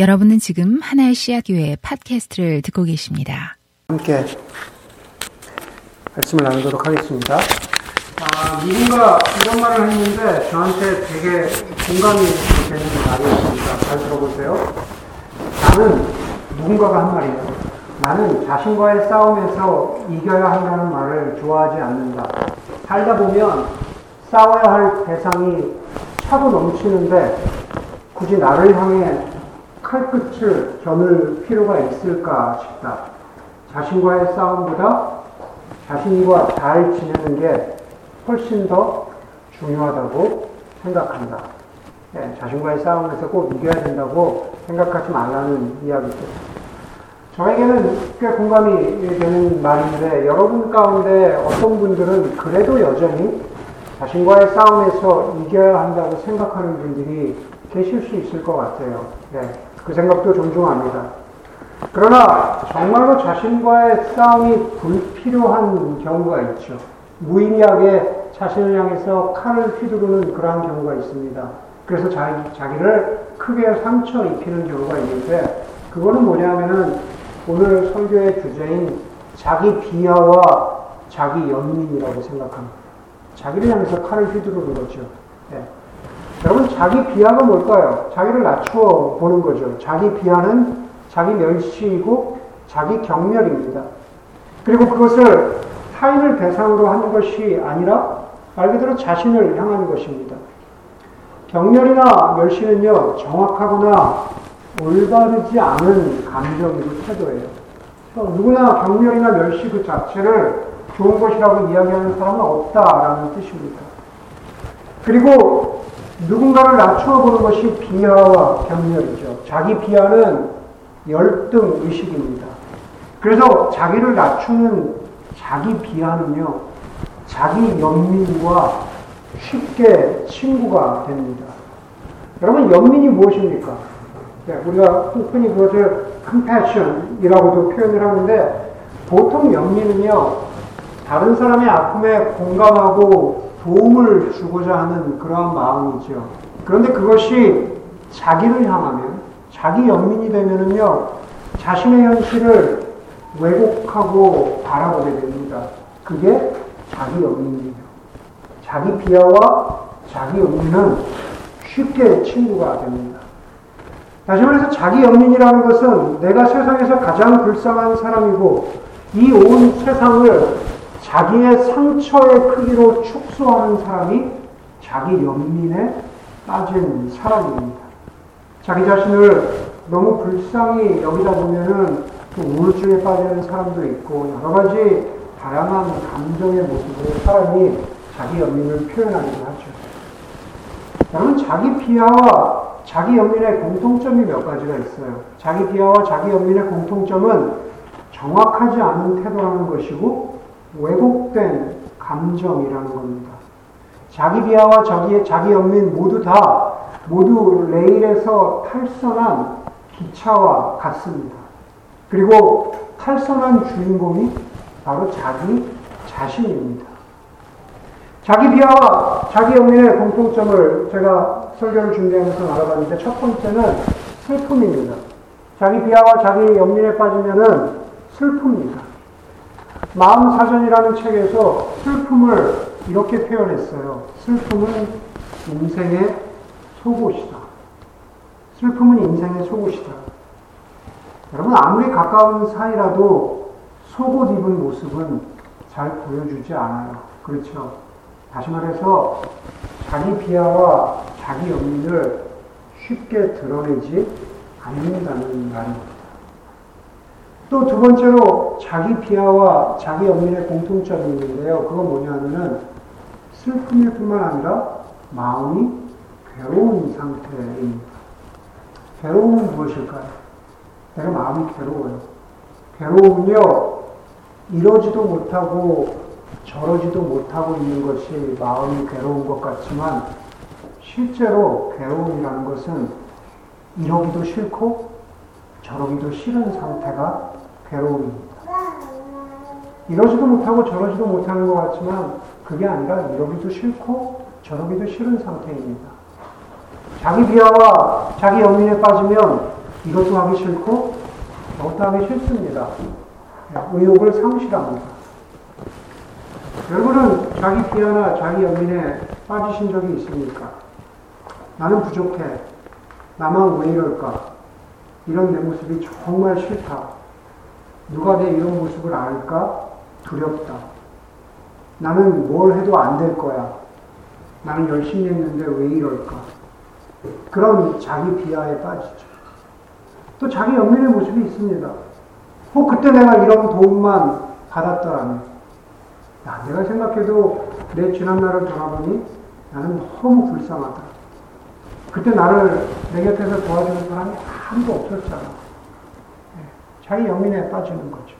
여러분은 지금 하나의 씨앗교회 팟캐스트를 듣고 계십니다. 함께 말씀을 나누도록 하겠습니다. 아, 누군가 이런 말을 했는데 저한테 되게 공감이 되는 말이었습니다. 잘 들어보세요. 나는 누군가가 한 말이에요. 나는 자신과의 싸움에서 이겨야 한다는 말을 좋아하지 않는다. 살다 보면 싸워야 할 대상이 차고 넘치는데 굳이 나를 향해 칼끝을 겨눌 필요가 있을까 싶다. 자신과의 싸움보다 자신과 잘 지내는 게 훨씬 더 중요하다고 생각한다. 네, 자신과의 싸움에서 꼭 이겨야 된다고 생각하지 말라는 이야기죠. 저에게는 꽤 공감이 되는 말인데 여러분 가운데 어떤 분들은 그래도 여전히 자신과의 싸움에서 이겨야 한다고 생각하는 분들이 계실 수 있을 것 같아요. 네. 그 생각도 존중합니다. 그러나 정말로 자신과의 싸움이 불필요한 경우가 있죠. 무의미하게 자신을 향해서 칼을 휘두르는 그러한 경우가 있습니다. 그래서 자기, 자기를 크게 상처 입히는 경우가 있는데 그거는 뭐냐면은 오늘 설교의 주제인 자기 비하와 자기 연민이라고 생각합니다. 자기를 향해서 칼을 휘두르는 거죠. 네. 여러분, 자기 비하가 뭘까요? 자기를 낮추어 보는 거죠. 자기 비하는 자기 멸시이고 자기 경멸입니다. 그리고 그것을 타인을 대상으로 하는 것이 아니라 말 그대로 자신을 향하는 것입니다. 경멸이나 멸시는요, 정확하거나 올바르지 않은 감정이고 태도예요. 누구나 경멸이나 멸시 그 자체를 좋은 것이라고 이야기하는 사람은 없다라는 뜻입니다. 그리고 누군가를 낮추어 보는 것이 비하와 경멸이죠. 자기 비하는 열등 의식입니다. 그래서 자기를 낮추는 자기 비하는요, 자기 연민과 쉽게 친구가 됩니다. 여러분, 연민이 무엇입니까? 네, 우리가 흔히 그것을 compassion이라고도 표현을 하는데, 보통 연민은요, 다른 사람의 아픔에 공감하고 도움을 주고자 하는 그러한 마음이죠. 그런데 그것이 자기를 향하면, 자기 연민이 되면은요, 자신의 현실을 왜곡하고 바라보게 됩니다. 그게 자기 연민이에요. 자기 비하와 자기 연민은 쉽게 친구가 됩니다. 다시 말해서 자기 연민이라는 것은 내가 세상에서 가장 불쌍한 사람이고 이 온 세상을 자기의 상처의 크기로 축소하는 사람이 자기 연민에 빠진 사람입니다. 자기 자신을 너무 불쌍히 여기다 보면은 또 우울증에 빠지는 사람도 있고 여러 가지 다양한 감정의 모습으로 사람이 자기 연민을 표현하기도 하죠. 여러분, 자기 비하와 자기 연민의 공통점이 몇 가지가 있어요. 자기 비하와 자기 연민의 공통점은 정확하지 않은 태도라는 것이고 왜곡된 감정이라는 겁니다. 자기 비하와 자기의 자기 연민 모두 다 모두 레일에서 탈선한 기차와 같습니다. 그리고 탈선한 주인공이 바로 자기 자신입니다. 자기 비하와 자기 연민의 공통점을 제가 설교를 준비하면서 알아봤는데 첫 번째는 슬픔입니다. 자기 비하와 자기 연민에 빠지면은 슬픕니다. 마음사전이라는 책에서 슬픔을 이렇게 표현했어요. 슬픔은 인생의 속옷이다. 슬픔은 인생의 속옷이다. 여러분, 아무리 가까운 사이라도 속옷 입은 모습은 잘 보여주지 않아요. 그렇죠? 다시 말해서, 자기 비하와 자기 연민을 쉽게 드러내지 않는다는 말입니다. 또 두 번째로 자기 비하와 자기 연민의 공통점이 있는데요. 그건 뭐냐면은 슬픔일 뿐만 아니라 마음이 괴로운 상태입니다. 괴로움은 무엇일까요? 내가 마음이 괴로워요. 괴로움은요, 이러지도 못하고 저러지도 못하고 있는 것이 마음이 괴로운 것 같지만 실제로 괴로움이라는 것은 이러기도 싫고 저러기도 싫은 상태가 괴로움입니다. 이러지도 못하고 저러지도 못하는 것 같지만 그게 아니라 이러기도 싫고 저러기도 싫은 상태입니다. 자기 비하와 자기 연민에 빠지면 이것도 하기 싫고 저것도 하기 싫습니다. 예, 의욕을 상실합니다. 여러분은 자기 비하나 자기 연민에 빠지신 적이 있습니까? 나는 부족해. 나만 왜 이럴까? 이런 내 모습이 정말 싫다. 누가 내 이런 모습을 알까? 두렵다. 나는 뭘 해도 안 될 거야. 나는 열심히 했는데 왜 이럴까? 그런 자기 비하에 빠지죠. 또 자기 연민의 모습이 있습니다. 어, 그때 내가 이런 도움만 받았더라면. 야, 내가 생각해도 내 지난 날을 돌아보니 나는 너무 불쌍하다. 그때 나를 내 곁에서 도와주는 사람이 아무도 없었잖아. 네, 자기 연민에 빠지는 거죠.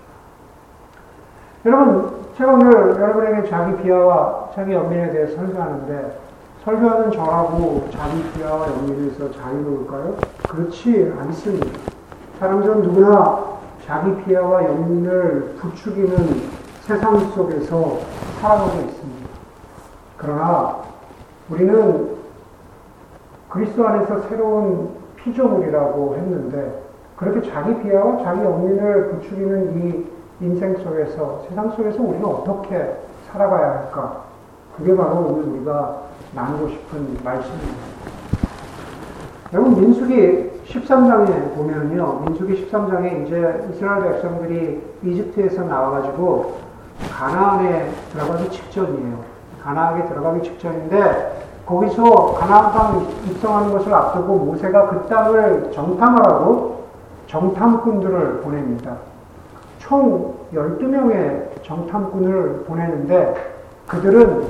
여러분, 제가 오늘 여러분에게 자기 비하와 자기 연민에 대해 설교하는데, 설교하는 저라고 자기 비하와 연민에서 자유로울까요? 그렇지 않습니다. 사람들은 누구나 자기 비하와 연민을 부추기는 세상 속에서 살아가고 있습니다. 그러나 우리는 그리스도 안에서 새로운 피조물이라고 했는데 그렇게 자기 비하와 자기 연민을 부추기는 이 인생 속에서 세상 속에서 우리가 어떻게 살아가야 할까? 그게 바로 오늘 우리가 나누고 싶은 말씀입니다. 여러분 민수기 13장에 보면요. 민수기 13장에 이제 이스라엘 백성들이 이집트에서 나와가지고 가나안에 들어가기 직전이에요. 가나안에 들어가기 직전인데 거기서 가나안 땅 입성하는 것을 앞두고 모세가 그 땅을 정탐하라고 정탐꾼들을 보냅니다. 총 12명의 정탐꾼을 보내는데 그들은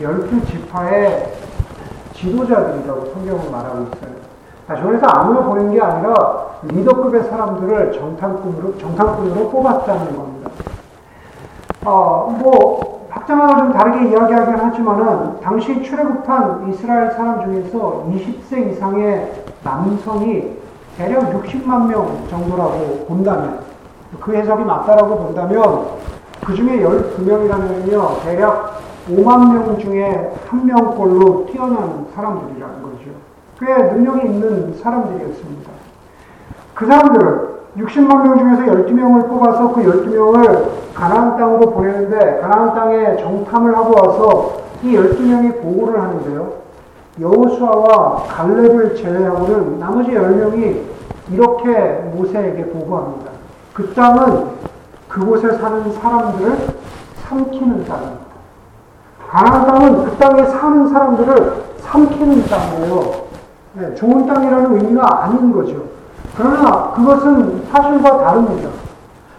12지파의 지도자들이라고 성경은 말하고 있어요. 다시 말해서 아무나 보낸 게 아니라 리더급의 사람들을 정탐꾼으로, 정탐꾼으로 뽑았다는 겁니다. 어, 뭐, 학자마다 좀 다르게 이야기하긴 하지만은, 당시 출애굽한 이스라엘 사람 중에서 20세 이상의 남성이 대략 60만 명 정도라고 본다면, 그 해석이 맞다라고 본다면, 그 중에 12명이라면요, 대략 5만 명 중에 한 명꼴로 뛰어난 사람들이라는 거죠. 꽤 능력이 있는 사람들이었습니다. 그 사람들을 60만 명 중에서 12명을 뽑아서 그 12명을 가나안 땅으로 보내는데 가나안 땅에 정탐을 하고 와서 이 12명이 보고를 하는데요. 여호수아와 갈렙을 제외하고는 나머지 10명이 이렇게 모세에게 보고합니다. 그 땅은 그곳에 사는 사람들을 삼키는 땅입니다. 가나안 땅은 그 땅에 사는 사람들을 삼키는 땅이에요. 네, 좋은 땅이라는 의미가 아닌 거죠. 그러나 그것은 사실과 다릅니다.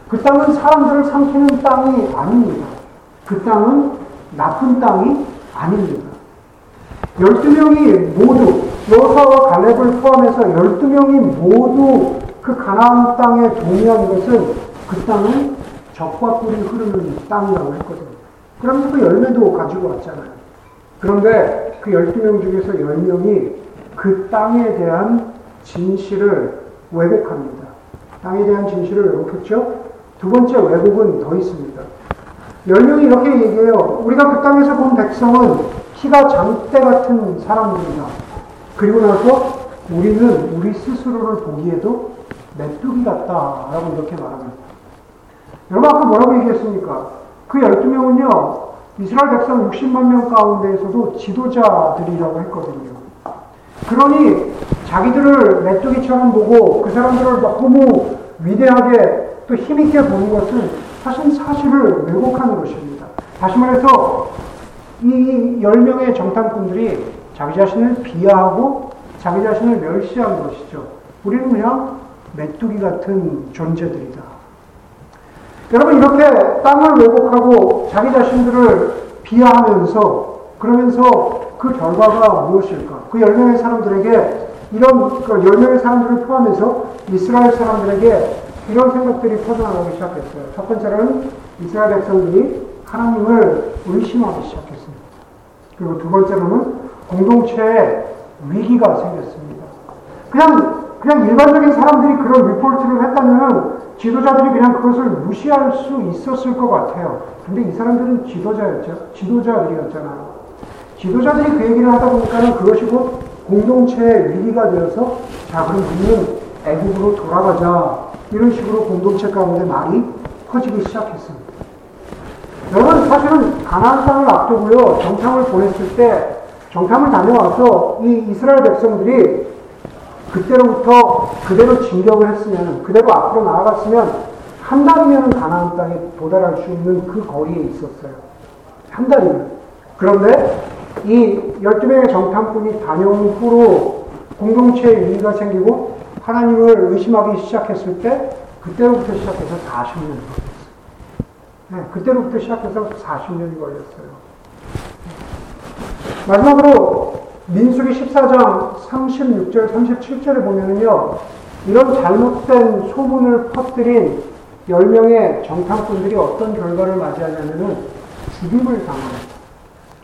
그 땅은 사람들을 삼키는 땅이 아닙니다. 그 땅은 나쁜 땅이 아닙니다. 12명이 모두 여사와 갈렙을 포함해서 12명이 모두 그 가나안 땅에 동의한 것은 그 땅은 적과 꿀이 흐르는 땅이라고 했거든요. 그러면서 그 열매도 가지고 왔잖아요. 그런데 그 12명 중에서 10명이 그 땅에 대한 진실을 왜곡합니다. 땅에 대한 진실을 왜곡했죠? 두 번째 왜곡은 더 있습니다. 10명이 이렇게 얘기해요. 우리가 그 땅에서 본 백성은 키가 장대 같은 사람들이다. 그리고 나서 우리는 우리 스스로를 보기에도 메뚜기 같다라고 이렇게 말합니다. 여러분 아까 뭐라고 얘기했습니까? 그 12명은요. 이스라엘 백성 60만 명 가운데에서도 지도자들이라고 했거든요. 그러니 자기들을 메뚜기처럼 보고 그 사람들을 너무 위대하게 또 힘있게 보는 것은 사실 사실을 왜곡하는 것입니다. 다시 말해서 이 10명의 정탐꾼들이 자기 자신을 비하하고 자기 자신을 멸시한 것이죠. 우리는 그냥 메뚜기 같은 존재들이다. 여러분 이렇게 땅을 왜곡하고 자기 자신들을 비하하면서 그러면서 그 결과가 무엇일까? 그 10명의 사람들에게 이런 그 10명의 사람들을 포함해서 이스라엘 사람들에게 이런 생각들이 퍼져나가기 시작했어요. 첫 번째로는 이스라엘 백성들이 하나님을 의심하기 시작했습니다. 그리고 두 번째로는 공동체에 위기가 생겼습니다. 그냥, 그냥 일반적인 사람들이 그런 리포트를 했다면 지도자들이 그냥 그것을 무시할 수 있었을 것 같아요. 근데 이 사람들은 지도자였죠. 지도자들이었잖아요. 지도자들이 그 얘기를 하다 보니까 그것이 곧 공동체의 위기가 되어서 자, 그럼 우리는 애국으로 돌아가자. 이런 식으로 공동체 가운데 말이 퍼지기 시작했습니다. 여러분 사실은 가나안 땅을 앞두고요 정탐을 보냈을 때 정탐을 다녀와서 이 이스라엘 백성들이 그때로부터 그대로 진격을 했으면 그대로 앞으로 나아갔으면 한 달이면 가나안 땅에 도달할 수 있는 그 거리에 있었어요. 한 달이면. 그런데 이 12명의 정탐꾼이 다녀온 후로 공동체에 위기가 생기고 하나님을 의심하기 시작했을 때 그때로부터 시작해서 40년이 걸렸어요. 네, 그때로부터 시작해서 40년이 걸렸어요. 마지막으로 민수기 14장 36절, 37절에 보면은요, 이런 잘못된 소문을 퍼뜨린 10명의 정탐꾼들이 어떤 결과를 맞이하냐면은 죽임을 당합니다.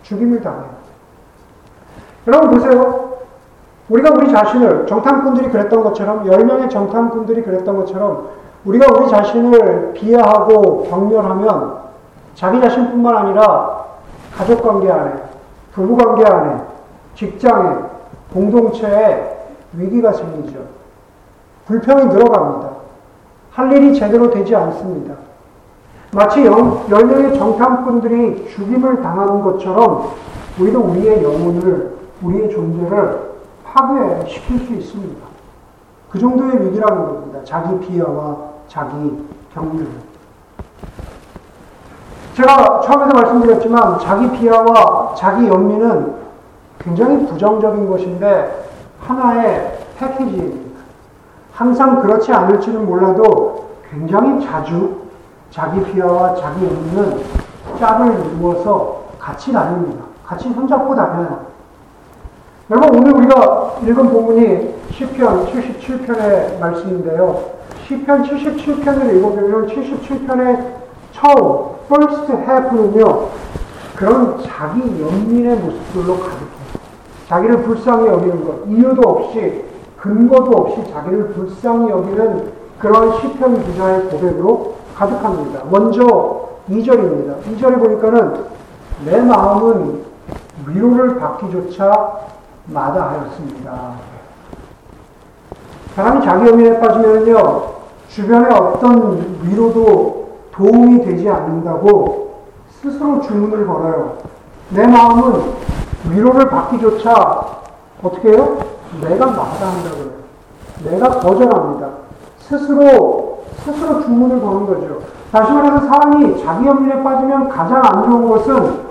죽임을 당해요. 여러분 보세요. 우리가 우리 자신을 정탐꾼들이 그랬던 것처럼 10명의 정탐꾼들이 그랬던 것처럼 우리가 우리 자신을 비하하고 경멸하면 자기 자신뿐만 아니라 가족관계 안에 부부관계 안에 직장에 공동체에 위기가 생기죠. 불평이 늘어갑니다. 할 일이 제대로 되지 않습니다. 마치 영, 10명의 정탐꾼들이 죽임을 당하는 것처럼 우리도 우리의 영혼을, 우리의 존재를 파괴시킬 수 있습니다. 그 정도의 위기라는 겁니다. 자기 비하와 자기 경멸. 제가 처음에도 말씀드렸지만 자기 비하와 자기 연민은 굉장히 부정적인 것인데 하나의 패키지입니다. 항상 그렇지 않을지는 몰라도 굉장히 자주 자기 비하와 자기 연민은 짝을 이루어서 같이 다닙니다. 같이 손잡고 다녀요. 여러분 오늘 우리가 읽은 본문이 시편 77편의 말씀인데요. 시편 77편을 읽어보면 77편의 처음 first half는요. 그런 자기 연민의 모습들로 가득해요. 자기를 불쌍히 여기는 것, 이유도 없이 근거도 없이 자기를 불쌍히 여기는 그런 시편 기자의 고백으로 가득합니다. 먼저 2절입니다. 2절에 보니까는 내 마음은 위로를 받기조차 마다하였습니다. 사람이 자기 연민에 빠지면요, 주변의 어떤 위로도 도움이 되지 않는다고 스스로 주문을 걸어요. 내 마음은 위로를 받기조차 어떻게 해요? 내가 마다한다고요. 내가 거절합니다. 스스로, 스스로 주문을 거는 거죠. 다시 말해서 사람이 자기 연민에 빠지면 가장 안 좋은 것은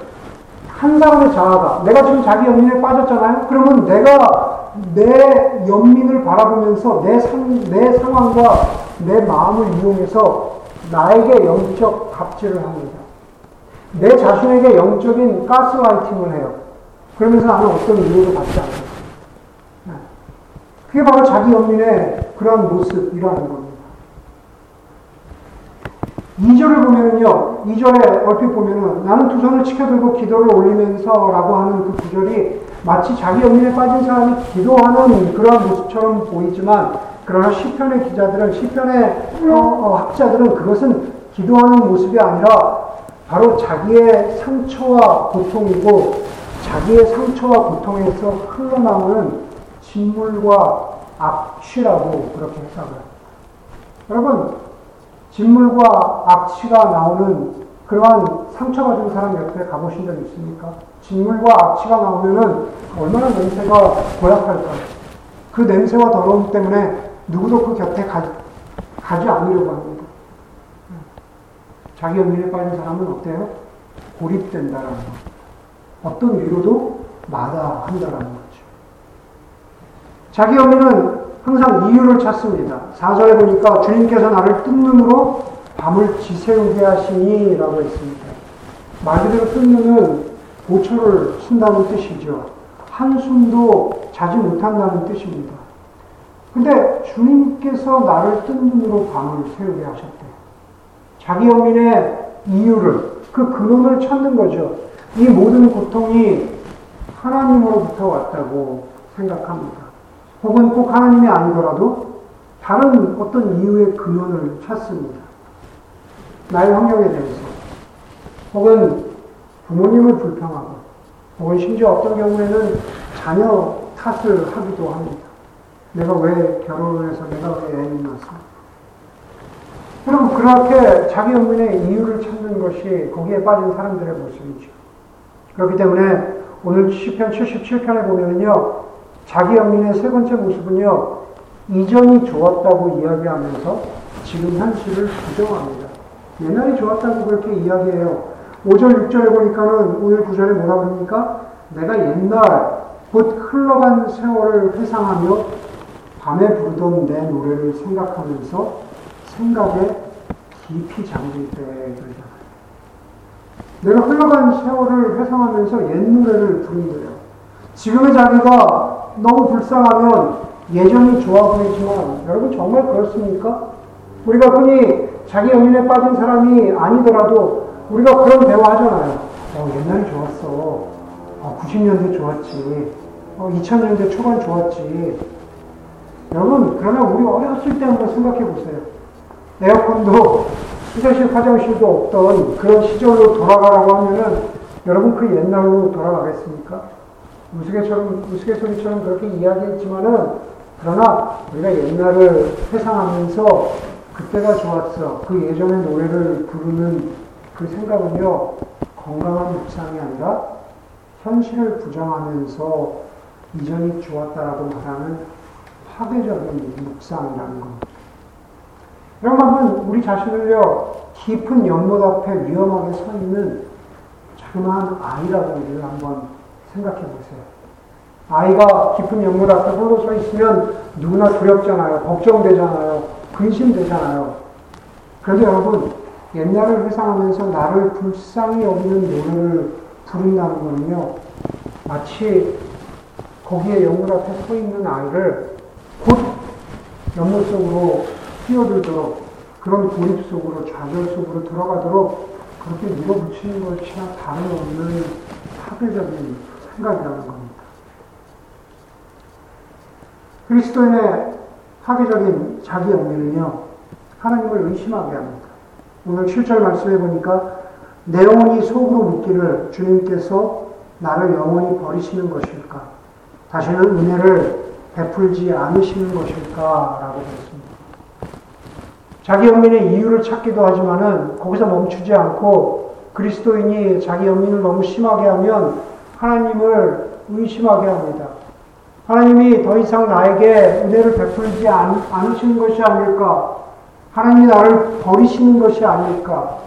한 사람의 자아가 내가 지금 자기 연민에 빠졌잖아요. 그러면 내가 내 연민을 바라보면서 내, 상, 내 상황과 내 마음을 이용해서 나에게 영적 갑질을 합니다. 내 자신에게 영적인 가스라이팅을 해요. 그러면서 나는 어떤 위로도 받지 않아요. 네. 그게 바로 자기 연민의 그런 모습이라는 겁니다. 2절을 보면요. 2절에 얼핏 보면은 나는 두 손을 치켜들고 기도를 올리면서 라고 하는 그 구절이 마치 자기 연민에 빠진 사람이 기도하는 그런 모습처럼 보이지만 그러나 시편의 기자들은 시편의 어, 어, 학자들은 그것은 기도하는 모습이 아니라 바로 자기의 상처와 고통이고 자기의 상처와 고통에서 흘러나오는 진물과 악취라고 그렇게 해석을 여러분 진물과 악취가 나오는 그러한 상처받은 사람 옆에 가보신 적 있습니까? 진물과 악취가 나오면은 얼마나 냄새가 고약할까요? 그 냄새와 더러움 때문에 누구도 그 곁에 가, 가지 않으려고 합니다. 자기 연민에 빠진 사람은 어때요? 고립된다라는 거. 어떤 위로도 마다한다라는 거죠. 자기 연민은 항상 이유를 찾습니다. 4절에 보니까 주님께서 나를 뜬 눈으로 밤을 지새우게 하시니 라고 했습니다. 말 그대로 뜬 눈은 보초를 쓴다는 뜻이죠. 한숨도 자지 못한다는 뜻입니다. 근데 주님께서 나를 뜬 눈으로 밤을 새우게 하셨대요. 자기 연민의 이유를, 그 근원을 찾는 거죠. 이 모든 고통이 하나님으로부터 왔다고 생각합니다. 혹은 꼭 하나님이 아니더라도 다른 어떤 이유의 근원을 찾습니다. 나의 환경에 대해서. 혹은 부모님을 불평하고, 혹은 심지어 어떤 경우에는 자녀 탓을 하기도 합니다. 내가 왜 결혼을 해서 내가 왜 애를 낳았어? 여러분, 그렇게 자기 영혼의 이유를 찾는 것이 거기에 빠진 사람들의 모습이죠. 그렇기 때문에 오늘 10편 77편에 보면요. 자기 영혼의 세 번째 모습은요. 이전이 좋았다고 이야기하면서 지금 현실을 부정합니다. 옛날이 좋았다고 그렇게 이야기해요. 5절, 6절에 보니까는 오늘 9절에 뭐라 그럽니까? 내가 옛날 곧 흘러간 세월을 회상하며 밤에 부르던 내 노래를 생각하면서 생각에 깊이 잠길 때 그러잖아요. 내가 흘러간 세월을 회상하면서 옛 노래를 부른대요. 지금의 자기가 너무 불쌍하면 예전이 좋아 보이지만 여러분 정말 그렇습니까? 우리가 흔히 자기 연인에 빠진 사람이 아니더라도 우리가 그런 대화 하잖아요. 어, 옛날이 좋았어. 어, 90년대 좋았지. 어, 2000년대 초반 좋았지. 여러분, 그러나 우리 어렸을 때 한번 생각해 보세요. 에어컨도 수세실 화장실도 없던 그런 시절로 돌아가라고 하면은 여러분 그 옛날로 돌아가겠습니까? 우스갯처럼, 우스갯소리처럼 그렇게 이야기했지만은 그러나 우리가 옛날을 회상하면서 그때가 좋았어. 그 예전의 노래를 부르는 그 생각은요, 건강한 묵상이 아니라 현실을 부정하면서 이전이 좋았다라고 말하는 파괴적인 묵상이라는 겁니다. 여러분, 우리 자신을요, 깊은 연못 앞에 위험하게 서 있는 자그마한 아이라든지 한번 생각해 보세요. 아이가 깊은 연못 앞에 홀로 서 있으면 누구나 두렵잖아요. 걱정되잖아요. 근심되잖아요. 그래도 여러분, 옛날을 회상하면서 나를 불쌍히 여기는 노래를 부른다는 거는요, 마치 거기에 연못 앞에 서 있는 아이를 곧 연못 속으로 뛰어들도록 그런 고립 속으로 좌절 속으로 들어가도록 그렇게 밀어붙이는 것이나 다름없는 파괴적인 생각이라는 겁니다. 그리스도인의 파괴적인 자기 영리는요, 하나님을 의심하게 합니다. 오늘 7절 말씀해 보니까 내 영혼이 속으로 묻기를 주님께서 나를 영원히 버리시는 것일까? 다시는 은혜를 베풀지 않으시는 것일까? 라고 되었습니다. 자기 연민의 이유를 찾기도 하지만은 거기서 멈추지 않고 그리스도인이 자기 연민을 너무 심하게 하면 하나님을 의심하게 합니다. 하나님이 더 이상 나에게 은혜를 베풀지 않, 않으시는 것이 아닐까? 하나님이 나를 버리시는 것이 아닐까?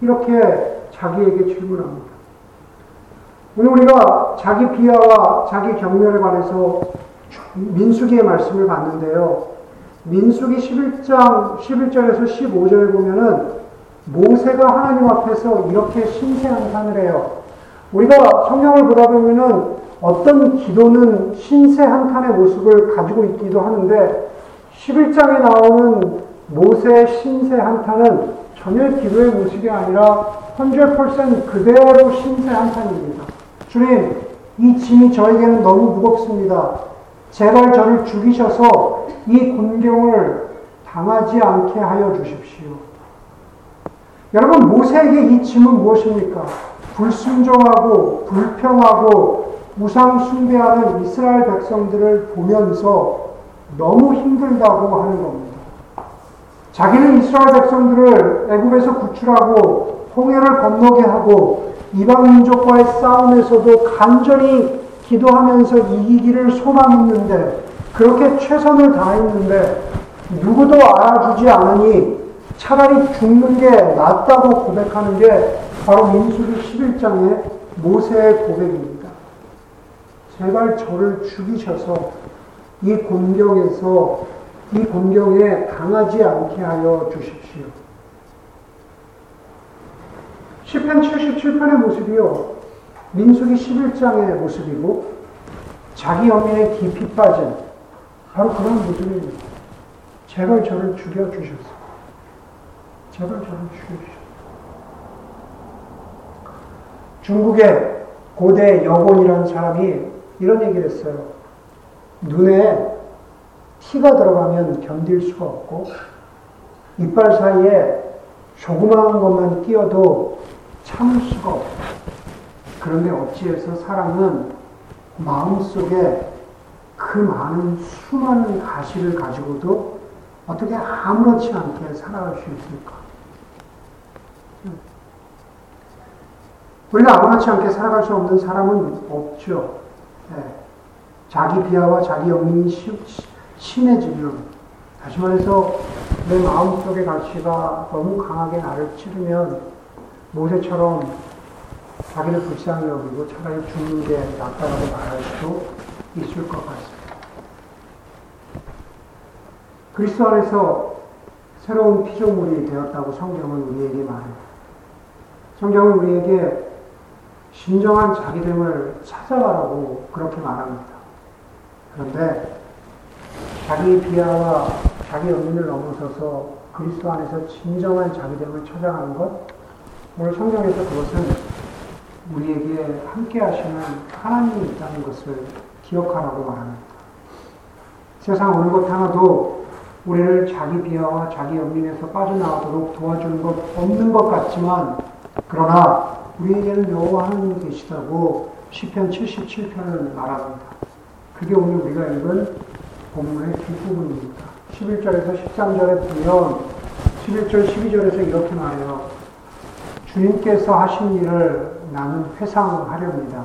이렇게 자기에게 질문합니다. 오늘 우리가 자기 비하와 자기 경멸에 관해서 민수기의 말씀을 봤는데요. 민수기 11장 11절에서 15절에 보면은 모세가 하나님 앞에서 이렇게 신세 한탄을 해요. 우리가 성경을 보다 보면은 어떤 기도는 신세 한탄의 모습을 가지고 있기도 하는데 11장에 나오는 모세의 신세 한탄은 전혀 기도의 모습이 아니라 100% 그대로 신세 한탄입니다. 주님, 이 짐이 저에게는 너무 무겁습니다. 제발 저를 죽이셔서 이 곤경을 당하지 않게 하여 주십시오. 여러분, 모세에게 이 짐은 무엇입니까? 불순종하고 불평하고 우상 숭배하는 이스라엘 백성들을 보면서 너무 힘들다고 하는 겁니다. 자기는 이스라엘 백성들을 애굽에서 구출하고 홍해를 건너게 하고 이방 민족과의 싸움에서도 간절히 기도하면서 이기기를 소망했는데 그렇게 최선을 다했는데 누구도 알아주지 않으니 차라리 죽는 게 낫다고 고백하는 게 바로 민수기 11장의 모세의 고백입니다. 제발 저를 죽이셔서 이 곤경에서 이 곤경에 당하지 않게 하여 주십시오. 10편 77편의 모습이요. 민수기 11장의 모습이고 자기 영에 깊이 빠진 바로 그런 모습입니다. 제발 저를 죽여주셔서 제발 저를 죽여주셔서 중국의 고대 여곤이라는 사람이 이런 얘기를 했어요. 눈에 티가 들어가면 견딜 수가 없고 이빨 사이에 조그마한 것만 끼어도 참을 수가 없다. 그런데 어찌해서 사람은 마음속에 그 많은 수많은 가시를 가지고도 어떻게 아무렇지 않게 살아갈 수 있을까? 우리가 아무렇지 않게 살아갈 수 없는 사람은 없죠. 네. 자기 비하와 자기 영민이 심해지면, 다시 말해서 내 마음속의 가치가 너무 강하게 나를 찌르면, 모세처럼 자기를 불쌍히 여기고 차라리 죽는 게 낫다라고 말할 수도 있을 것 같습니다. 그리스도 안에서 새로운 피조물이 되었다고 성경은 우리에게 말해요. 성경은 우리에게 진정한 자기됨을 찾아가라고 그렇게 말합니다. 그런데 자기 비하와 자기 연민을 넘어서서 그리스도 안에서 진정한 자기됨을 찾아가는 것, 오늘 성경에서 그것은 우리에게 함께 하시는 하나님이 있다는 것을 기억하라고 말합니다. 세상 어느 것 하나도 우리를 자기 비하와 자기 연민에서 빠져나오도록 도와주는 것 없는 것 같지만, 그러나 우리에게는 여호와 하나님이 계시다고 시편 77편을 말합니다. 그게 오늘 우리가 읽은 본문의 뒷부분입니다. 11절에서 13절에 보면 11절 12절에서 이렇게 말해요. 주님께서 하신 일을 나는 회상하렵니다.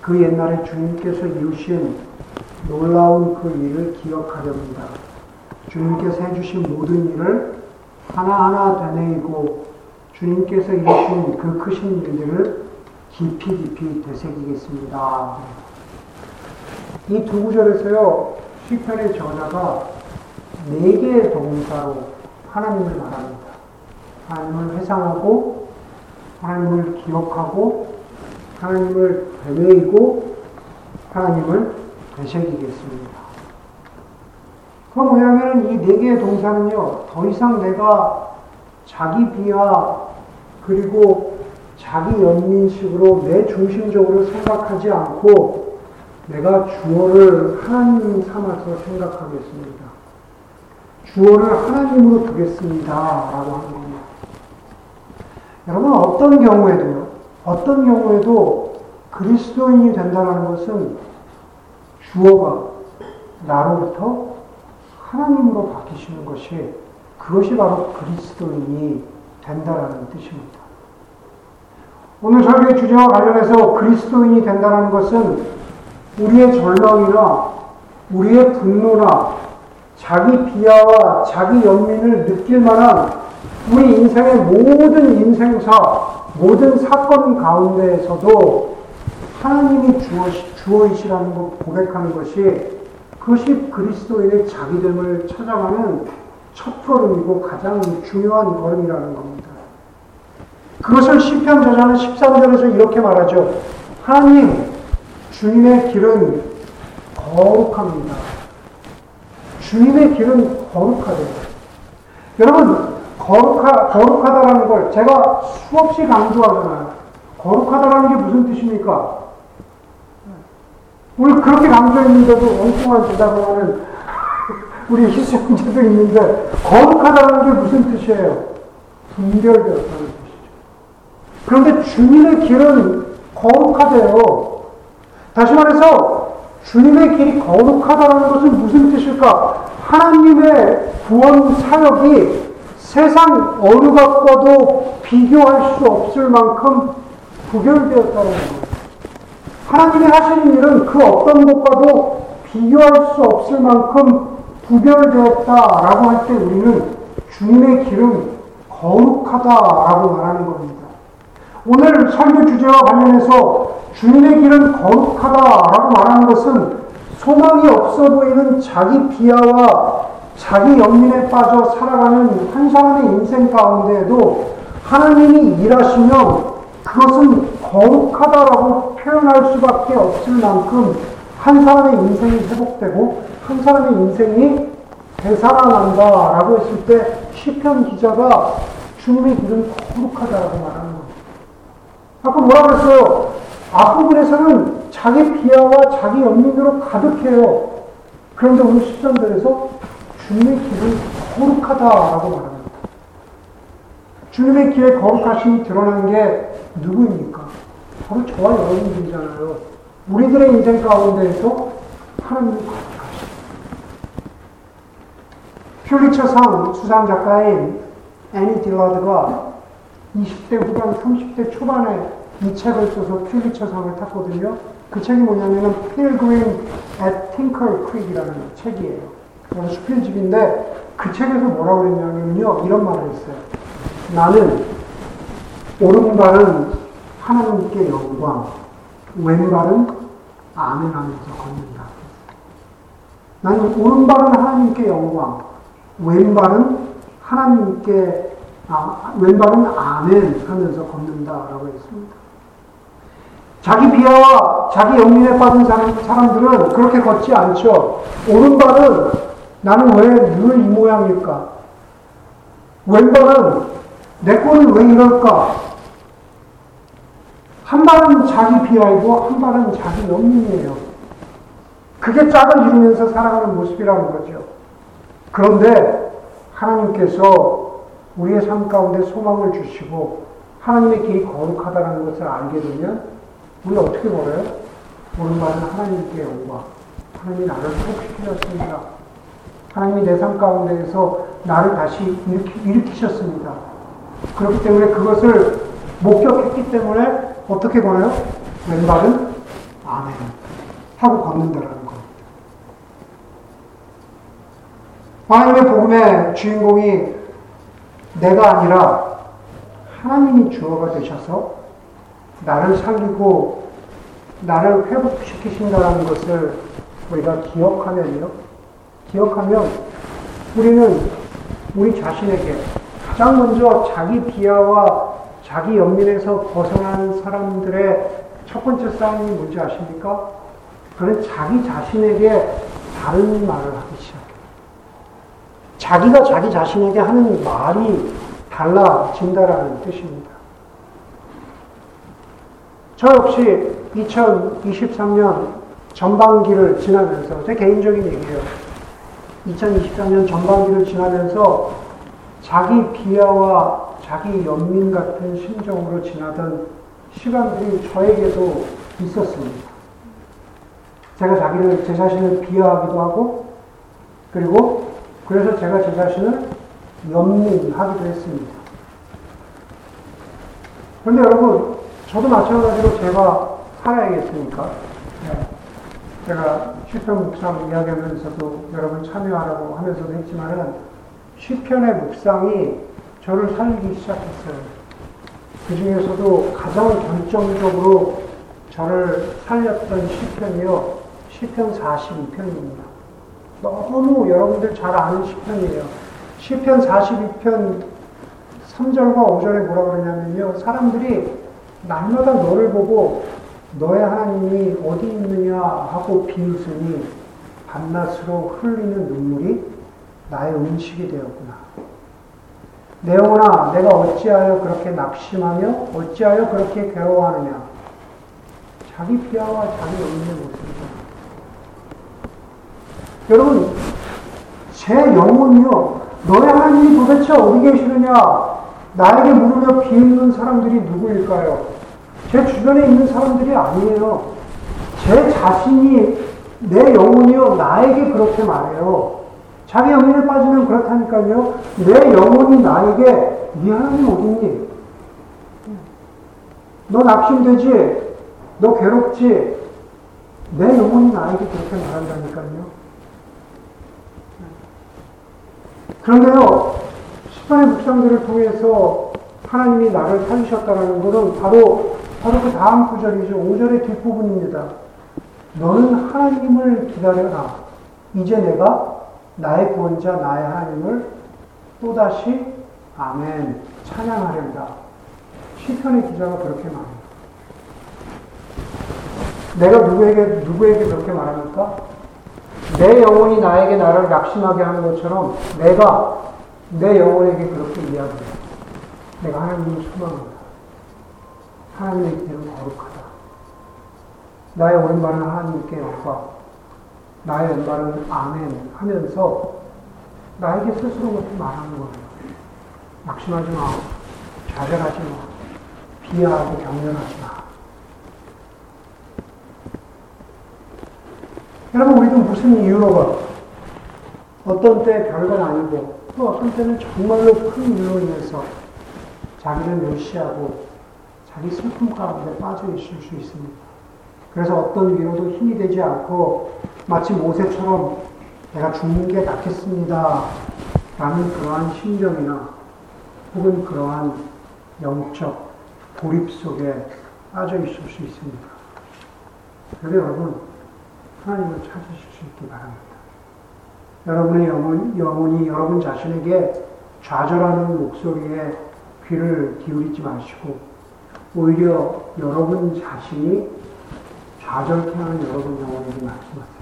그 옛날에 주님께서 이루신 놀라운 그 일을 기억하렵니다. 주님께서 해주신 모든 일을 하나하나 되뇌이고 주님께서 이루신 그 크신 일들을 깊이 깊이 되새기겠습니다. 이 두 구절에서요, 시편의 저자가 네 개의 동사로 하나님을 말합니다. 하나님을 회상하고, 하나님을 기억하고, 하나님을 되뇌이고, 하나님을 되새기겠습니다. 그 뭐냐면 이네 개의 동사는요, 더 이상 내가 자기 비하 그리고 자기 연민식으로 내 중심적으로 생각하지 않고 내가 주어를 하나님 삼아서 생각하겠습니다. 주어를 하나님으로 두겠습니다. 라고 하는 겁니다. 여러분, 어떤 경우에도요, 어떤 경우에도 그리스도인이 된다는 것은 주어가 나로부터 하나님으로 바뀌시는 것이 그것이 바로 그리스도인이 된다라는 뜻입니다. 오늘 설교의 주제와 관련해서 그리스도인이 된다는 것은 우리의 절망이나 우리의 분노나 자기 비하와 자기 연민을 느낄 만한 우리 인생의 모든 인생사, 모든 사건 가운데에서도 하나님이 주어, 이시라는 것 고백하는 것이 그것이 그리스도인의 자기됨을 찾아가는 첫 걸음이고 가장 중요한 걸음이라는 겁니다. 그것을 시편 저자는 13절에서 이렇게 말하죠. 하나님, 주님의 길은 거룩합니다. 주님의 길은 거룩하대요. 여러분, 거룩하, 거룩하다라는 걸 제가 수없이 강조하잖아요. 거룩하다라는 게 무슨 뜻입니까? 오늘 그렇게 강조했는데도 엉뚱한 대답을 하는 우리 희생자도 있는데 거룩하다는 게 무슨 뜻이에요? 분별되었다는 뜻이죠. 그런데 주님의 길은 거룩하대요. 다시 말해서 주님의 길이 거룩하다는 것은 무슨 뜻일까? 하나님의 구원 사역이 세상 어느 것과도 비교할 수 없을 만큼 구별되었다는 거예요. 하나님이 하시는 일은 그 어떤 것과도 비교할 수 없을 만큼 구별되었다라고 할 때 우리는 주님의 길은 거룩하다라고 말하는 겁니다. 오늘 설교 주제와 관련해서 주님의 길은 거룩하다라고 말하는 것은 소망이 없어 보이는 자기 비하와 자기 연민에 빠져 살아가는 한 사람의 인생 가운데에도 하나님이 일하시면 그것은 거룩하다라고 표현할 수밖에 없을 만큼 한 사람의 인생이 회복되고 한 사람의 인생이 되살아난다라고 했을 때 시편 기자가 주님의 길은 거룩하다라고 말하는 겁니다. 아까 뭐라 그랬어요? 앞부분에서는 자기 비하와 자기 연민으로 가득해요. 그런데 오늘 10절에서 주님의 길은 거룩하다라고 말합니다. 주님의 길에 거룩하심이 드러난 게 누구입니까? 바로 저와 여러분들이잖아요. 우리들의 인생 가운데에서 하나님이 거룩하시다. 퓰리처상 수상 작가인 애니 딜라드가 20대 후반, 30대 초반에 이 책을 써서 퓰리처상을 탔거든요. 그 책이 뭐냐면은 Pilgrim at Tinker Creek이라는 책이에요. 그건 수필집인데 그 책에서 뭐라고 그랬냐면요. 이런 말을 했어요. 나는 오른발은 하나님께 영광, 왼발은 아멘하면서 걷는다. 나는 오른발은 하나님께 영광, 왼발은 하나님께 아, 왼발은 아멘 하면서 걷는다라고 했습니다. 자기 비하와 자기 영민에 빠진 사람, 사람들은 그렇게 걷지 않죠. 오른발은 나는 왜 늘 이 모양일까? 왼발은 내 꼴은 왜 이럴까? 한 발은 자기 비하이고 한 발은 자기 영민이에요. 그게 짝을 이루면서 살아가는 모습이라는 거죠. 그런데 하나님께서 우리의 삶 가운데 소망을 주시고 하나님의 길이 거룩하다는 것을 알게 되면 우리 어떻게 걸어요? 오른발은 하나님께 영광. 하나님이 나를 회복시키셨습니다. 하나님이 내 삶 가운데에서 나를 다시 일으키, 일으키셨습니다. 그렇기 때문에 그것을 목격했기 때문에 어떻게 걸어요? 왼발은 아멘 하고 걷는다라는 겁니다. 하나님의 복음의 주인공이 내가 아니라 하나님이 주어가 되셔서 나를 살리고 나를 회복시키신다는 것을 우리가 기억하면요. 기억하면 우리는 우리 자신에게 가장 먼저 자기 비하와 자기 연민에서 벗어난 사람들의 첫 번째 싸움이 뭔지 아십니까? 그는 자기 자신에게 다른 말을 하기 시작해요. 자기가 자기 자신에게 하는 말이 달라진다라는 뜻입니다. 저 역시 2023년 전반기를 지나면서, 제 개인적인 얘기예요. 2023년 전반기를 지나면서 자기 비하와 자기 연민 같은 심정으로 지나던 시간들이 저에게도 있었습니다. 제가 자기를, 제 자신을 비하하기도 하고, 그리고 그래서 제가 제 자신을 연민하기도 했습니다. 그런데 여러분, 저도 마찬가지로 제가 살아야겠으니까, 네. 제가 시편 묵상 이야기하면서도 여러분 참여하라고 하면서도 했지만은, 시편의 묵상이 저를 살리기 시작했어요. 그 중에서도 가장 결정적으로 저를 살렸던 시편이요. 시편 42편입니다. 너무 여러분들 잘 아는 시편이에요. 시편 42편 3절과 5절에 뭐라 그러냐면요. 사람들이 날마다 너를 보고 너의 하나님이 어디 있느냐 하고 비웃으니 밤낮으로 흘리는 눈물이 나의 음식이 되었구나. 내 영혼아, 내가 어찌하여 그렇게 낙심하며 어찌하여 그렇게 괴로워하느냐. 자기 비하와 자기 영혼의 모습이다. 여러분, 제 영혼이요. 너의 하나님이 도대체 어디 계시느냐? 나에게 물으며 비웃는 사람들이 누구일까요? 제 주변에 있는 사람들이 아니에요. 제 자신이, 내 영혼이요. 나에게 그렇게 말해요. 자기 영혼에 빠지면 그렇다니까요. 내 영혼이 나에게 네 하나님 어딨니? 너 낙심되지? 너 괴롭지? 내 영혼이 나에게 그렇게 말한다니까요. 그런데요, 시간의 묵상들을 통해서 하나님이 나를 살리셨다는 것은 바로, 바로 그 다음 구절이죠. 5절의 뒷부분입니다. 너는 하나님을 기다려라. 이제 내가 나의 구원자, 나의 하나님을 또다시 아멘, 찬양하련다. 시편의 기자가 그렇게 말합니다. 내가 누구에게, 누구에게 그렇게 말합니까? 내 영혼이 나에게 나를 낙심하게 하는 것처럼 내가 내 영혼에게 그렇게 이야기해. 내가 하나님을 소망한다. 하나님의 길은 거룩하다. 나의 왼발은 하나님께 영광, 나의 왼발은 아멘 하면서 나에게 스스로 그렇게 말하는 거예요. 낙심하지 마. 좌절하지 마. 비하하고 경련하지 마. 여러분, 우리도 무슨 이유로건 어떤 때 별건 아니고 또 어떤 때는 정말로 큰 일로 인해서 자기를 멸시하고 자기 슬픔 가운데 빠져 있을 수 있습니다. 그래서 어떤 위로도 힘이 되지 않고 마치 모세처럼 내가 죽는 게 낫겠습니다. 라는 그러한 심정이나 혹은 그러한 영적 고립 속에 빠져 있을 수 있습니다. 그래서 여러분, 하나님을 찾으실 수 있기 바랍니다. 여러분의 영혼, 영혼이 여러분 자신에게 좌절하는 목소리에 귀를 기울이지 마시고, 오히려 여러분 자신이 좌절케 하는 여러분 영혼에게 말씀하세요.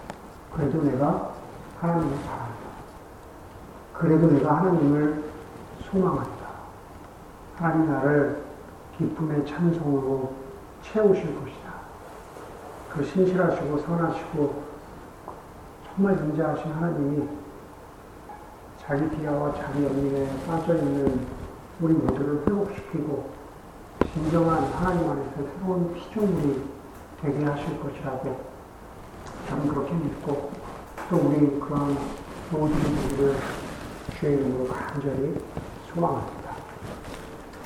그래도 내가 하나님을 바란다. 그래도 내가 하나님을 소망한다. 하나님 나를 기쁨의 찬송으로 채우실 것이다. 그 신실하시고 선하시고 정말 존재하신 하나님이 자기 비하와 자기 연민에 빠져있는 우리 모두를 회복시키고 진정한 하나님 안에서 새로운 피조물이 되게 하실 것이라고 저는 그렇게 믿고 또 우리 그런 모든 분들을 주의 이름으로 간절히 소망합니다.